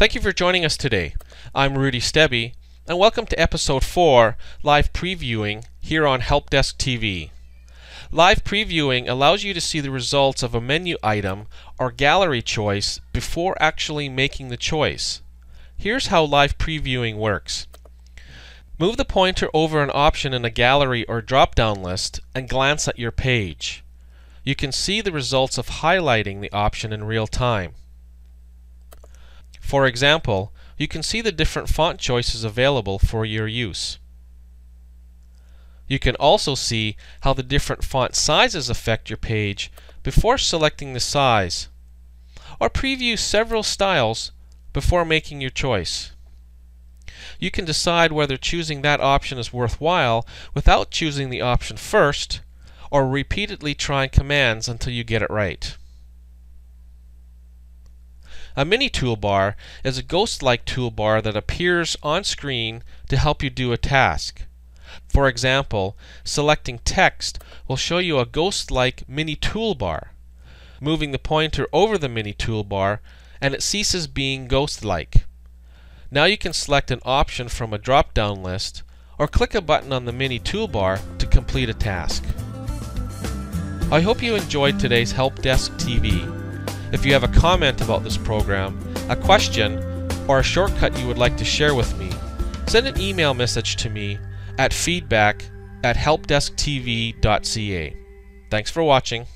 Thank you for joining us today. I'm Rudy Stebby, and welcome to episode 4 live previewing here on Help Desk TV. Live previewing allows you to see the results of a menu item or gallery choice before actually making the choice. Here's how live previewing works. Move the pointer over an option in a gallery or drop down list and glance at your page. You can see the results of highlighting the option in real time. For example, you can see the different font choices available for your use. You can also see how the different font sizes affect your page before selecting the size, or preview several styles before making your choice. You can decide whether choosing that option is worthwhile without choosing the option first, or repeatedly trying commands until you get it right. A mini toolbar is a ghost-like toolbar that appears on screen to help you do a task. For example, selecting text will show you a ghost-like mini toolbar. Moving the pointer over the mini toolbar and it ceases being ghost-like. Now you can select an option from a drop-down list or click a button on the mini toolbar to complete a task. I hope you enjoyed today's Help Desk TV. If you have a comment about this program, a question, or a shortcut you would like to share with me, send an email message to me at feedback at helpdesktv.ca. Thanks for watching.